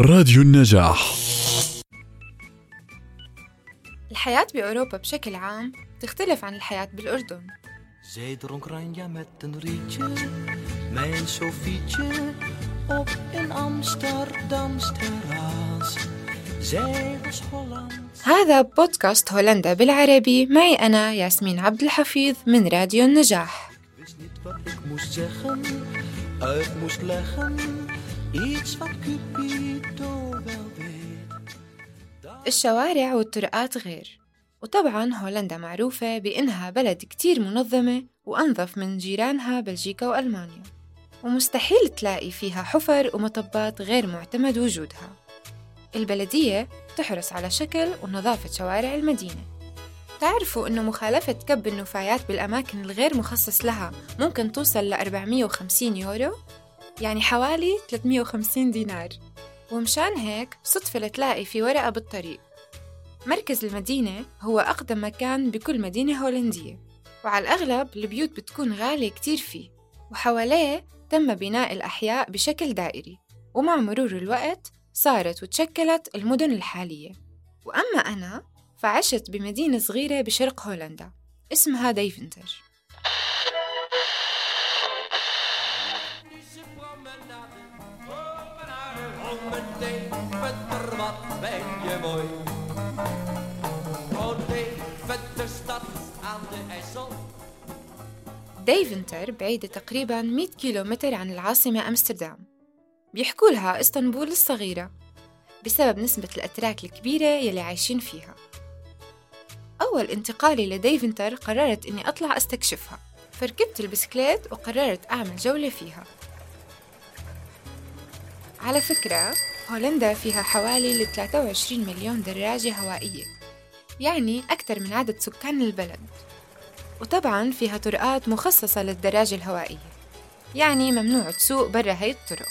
راديو النجاح. الحياة بأوروبا بشكل عام تختلف عن الحياة بالأردن. هذا بودكاست هولندا بالعربي معي أنا ياسمين عبد الحفيظ من راديو النجاح. Iets wat Cupido wel weet. الشوارع والطرقات غير وطبعا هولندا معروفة بإنها بلد كتير منظمة وأنظف من جيرانها بلجيكا وألمانيا ومستحيل تلاقي فيها حفر ومطبات غير معتمد وجودها البلدية تحرص على شكل ونظافة شوارع المدينة تعرفوا إنه مخالفة كب النفايات بالأماكن الغير مخصص لها ممكن توصل ل 450 يورو؟ يعني حوالي 350 دينار. ومشان هيك صدفة لتلاقي في ورقة بالطريق. مركز المدينة هو أقدم مكان بكل مدينة هولندية. وعلى الأغلب البيوت بتكون غالية كتير فيه. وحواليه تم بناء الأحياء بشكل دائري. ومع مرور الوقت صارت وتشكلت المدن الحالية. وأما أنا فعشت بمدينة صغيرة بشرق هولندا. اسمها ديفنتر meteen, Peter, wat ben je mooi. Oh, stad aan de IJssel. ديفنتر بعيدة تقريبا 100 كيلومتر عن العاصمة أمستردام بيحكوا لها اسطنبول الصغيرة بسبب نسبة الأتراك الكبيرة يلي عايشين فيها أول انتقالي لديفنتر قررت إني أطلع أستكشفها فركبت البسكليت وقررت أعمل جولة فيها على فكرة هولندا فيها حوالي 23 مليون دراجة هوائية يعني أكثر من عدد سكان البلد. وطبعا فيها طرقات مخصصة للدراجة الهوائية يعني ممنوع تسوق برا هاي الطرق.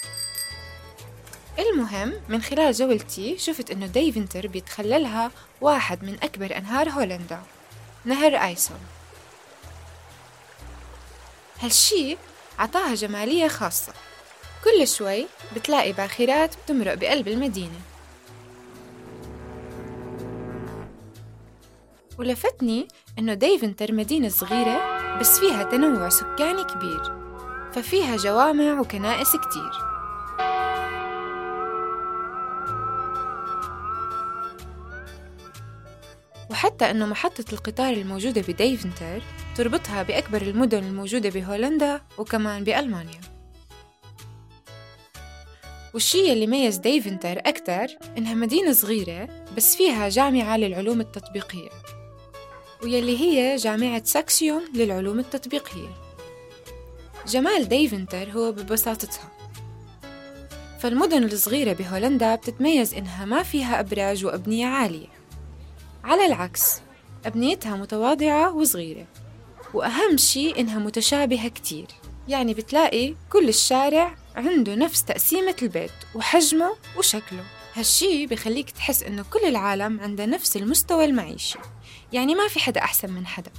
المهم من خلال جولتي شفت إنه ديفنتر بيتخللها واحد من أكبر أنهار هولندا نهر آيسون. هالشي عطاها جمالية خاصة. كل شوي بتلاقي باخرات بتمرق بقلب المدينة. ولفتني إنه ديفنتر مدينة صغيرة بس فيها تنوع سكاني كبير ففيها جوامع وكنائس كتير. وحتى إنه محطة القطار الموجودة بديفنتر تربطها بأكبر المدن الموجودة بهولندا وكمان بألمانيا. والشي اللي ميز ديفنتر أكتر إنها مدينة صغيرة بس فيها جامعة للعلوم التطبيقية ويلي هي جامعة ساكسيون للعلوم التطبيقية. جمال ديفنتر هو ببساطتها. فالمدن الصغيرة بهولندا بتتميز إنها ما فيها أبراج وأبنية عالية. على العكس أبنيتها متواضعة وصغيرة وأهم شي إنها متشابهة كتير. يعني بتلاقي كل الشارع عنده نفس تقسيمة البيت وحجمه وشكله. هالشي بخليك تحس إنه كل العالم عنده نفس المستوى المعيشي. يعني ما في حدا أحسن من حدا.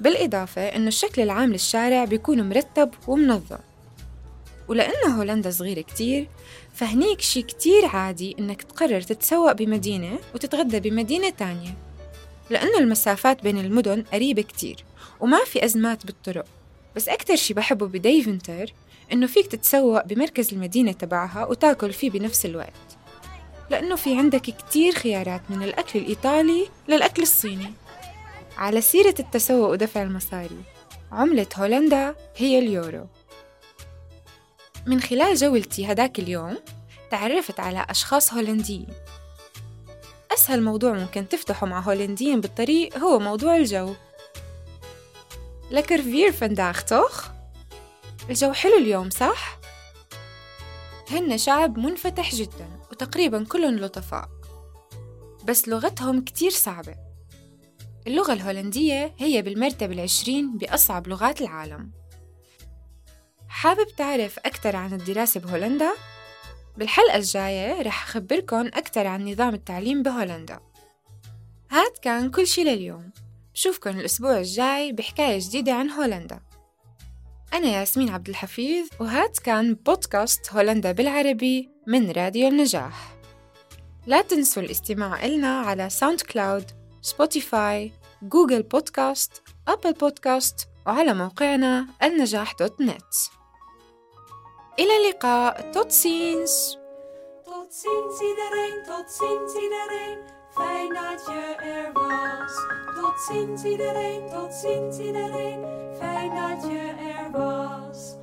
بالإضافة إنه الشكل العام للشارع بيكون مرتب ومنظم. ولأنه هولندا صغيرة كتير فهنيك شي كتير عادي إنك تقرر تتسوق بمدينة وتتغدى بمدينة تانية. لأنه المسافات بين المدن قريبة كتير وما في أزمات بالطرق. بس أكتر شي بحبه بديفنتر إنه فيك تتسوق بمركز المدينة تبعها وتاكل فيه بنفس الوقت. لأنه في عندك كتير خيارات من الأكل الإيطالي للأكل الصيني. على سيرة التسوق ودفع المصاري عملة هولندا هي اليورو. من خلال جولتي هداك اليوم تعرفت على أشخاص هولنديين. أسهل موضوع ممكن تفتحه مع هولنديين بالطريق هو موضوع الجو. لكر فير فنداغ توخ الجو حلو اليوم صح؟ هن شعب منفتح جدا وتقريبا كلهم لطفاء. بس لغتهم كتير صعبة. اللغة الهولندية هي بالمرتبة العشرين بأصعب لغات العالم. حابب تعرف أكثر عن الدراسة بهولندا؟ بالحلقة الجاية رح أخبركن أكثر عن نظام التعليم بهولندا. هاد كان كل شي لليوم. بشوفكن الأسبوع الجاي بحكاية جديدة عن هولندا. أنا ياسمين عبد الحفيظ وهاد كان بودكاست هولندا بالعربي من راديو النجاح لا تنسوا الاستماع إلنا على SoundCloud Spotify Google Podcast أبل بودكاست وعلى موقعنا النجاح دوت نت إلى اللقاء توت سينز Tot ziens iedereen, tot ziens iedereen. Fijn dat je er was. Tot ziens iedereen, tot ziens iedereen. Fijn dat je er was. boss.